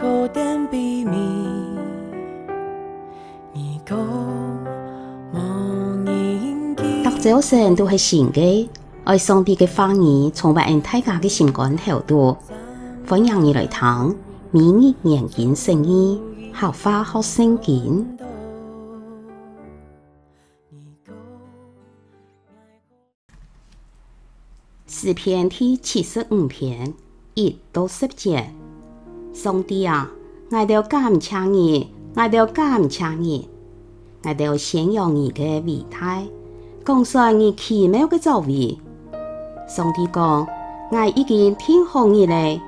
读早晨都是新的，爱上帝的话语，充满大家的心肝头度。欢迎你来听，明日研经圣经，学话学圣经。诗篇第七十五篇一到十节，上帝啊，我要感谢你，我要感谢你，我要宣扬你的伟大，讲述你奇妙的作为。上帝讲，我已经听候你了，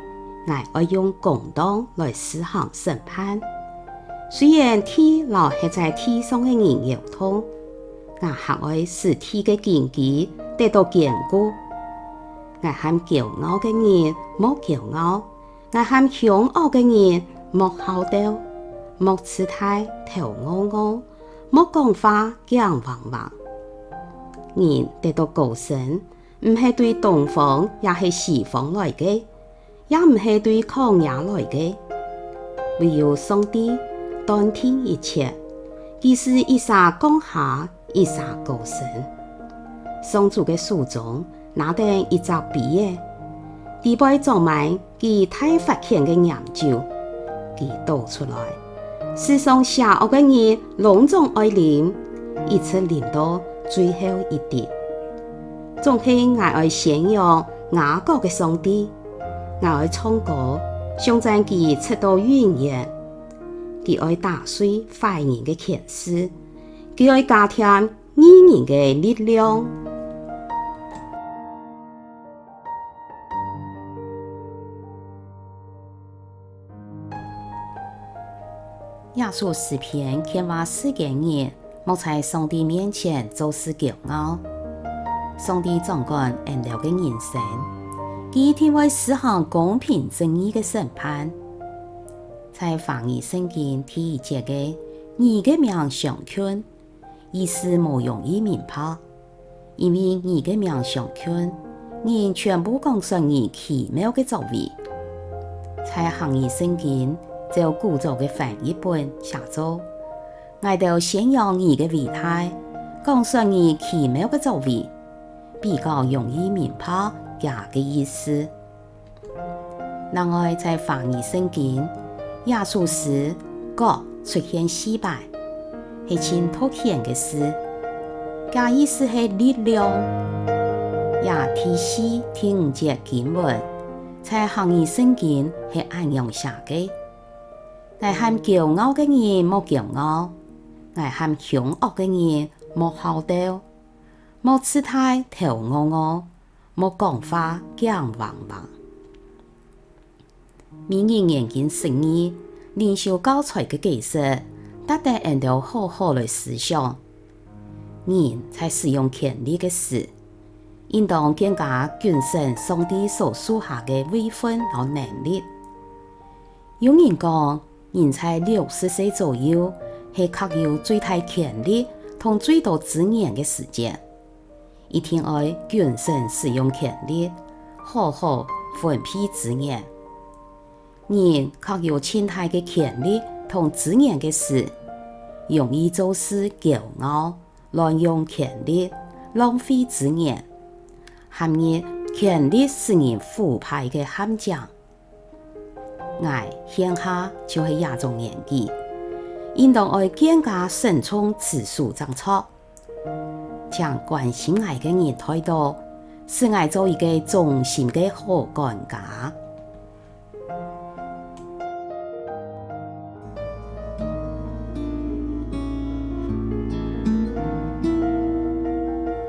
我要用公道来施行审判。虽然天老系在天上的人摇动，我还爱使天的根基得到坚固。我喊骄傲的人莫骄傲，我喊凶恶的人莫好斗，莫姿态头傲傲，莫讲话讲谎谎。人得到高升，唔系对东方，也系西方来的，也唔系对旷野来的。唯有上帝断定一切，佢是一刹降下，一刹高升。上主的手中。拿定一只笔耶，底背装满其太发现的研究，佢倒出来，世上邪恶的人拢总爱啉，一直啉到最后一滴。总系我爱宣扬雅各的上帝，我爱唱歌，颂赞佢直到永远。佢爱打碎坏人的权势，佢爱加添义人的力量。亚述诗篇劝话世间人，莫在上帝面前做事骄傲。上帝掌管恩流的人生，佢一定会施行公平正义的审判。在翻译圣经第一节嘅，你嘅名上圈，意思无容易明白，因为你嘅名上圈，人全部讲述你奇妙嘅作为。在翻译圣经。就古早的翻译本写作，我都宣扬你的伟大，讲述你奇妙的作为，比较容易明白家的意思。另外，在翻译圣经，亚述诗各出现失败，系真凸显的事，家意思系力量。亚提西第五节经文，在翻译圣经系按样写的。爱喊骄傲的人莫骄傲，爱喊凶恶的人莫好斗，莫姿态头傲傲，莫讲话讲谎谎。每日研经圣经，灵修教材的解释，值得人哋好好来思想。人在使用权力的时，应当更加谨慎上帝所赐下的位分和能力。有人讲。人在六十岁左右，系确有最大权力同最多资源的时间，一定要谨慎使用权力，好好分配资源。人确有亲大的权力同资源的时，容易做事骄傲，乱用权力，浪费资源，含日权力使人腐败的陷阱。爱现下就系亚种年纪，应当爱更加慎重自述政策，将关心爱的人太多，使爱做一个忠心的好管家。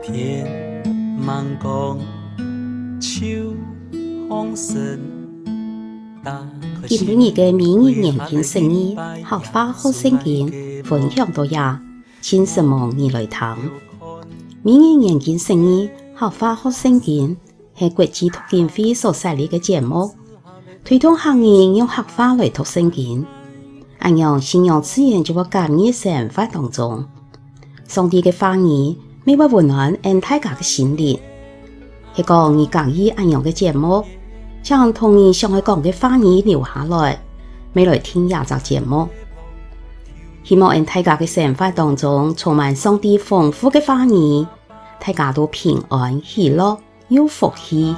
天茫光，秋风今日嘅每日研经圣经，学话学圣经，分享到呀，请什么你来听。每日研经圣经，学话学圣经，系国际读经会所设立嘅节目，推动行业用学话来读圣经。按样信仰自然就会加入生活当中。上帝嘅话语，每晚温暖俺大家嘅心灵。系讲你讲以按样嘅节目。将童年想佢讲嘅花语留下来，未来听廿集节目。希望人大家嘅生活当中充满上帝丰富嘅花语，大家都平安喜乐有福气。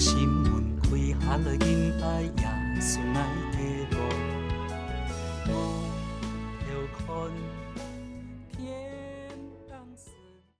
心门开下了因爱也孙来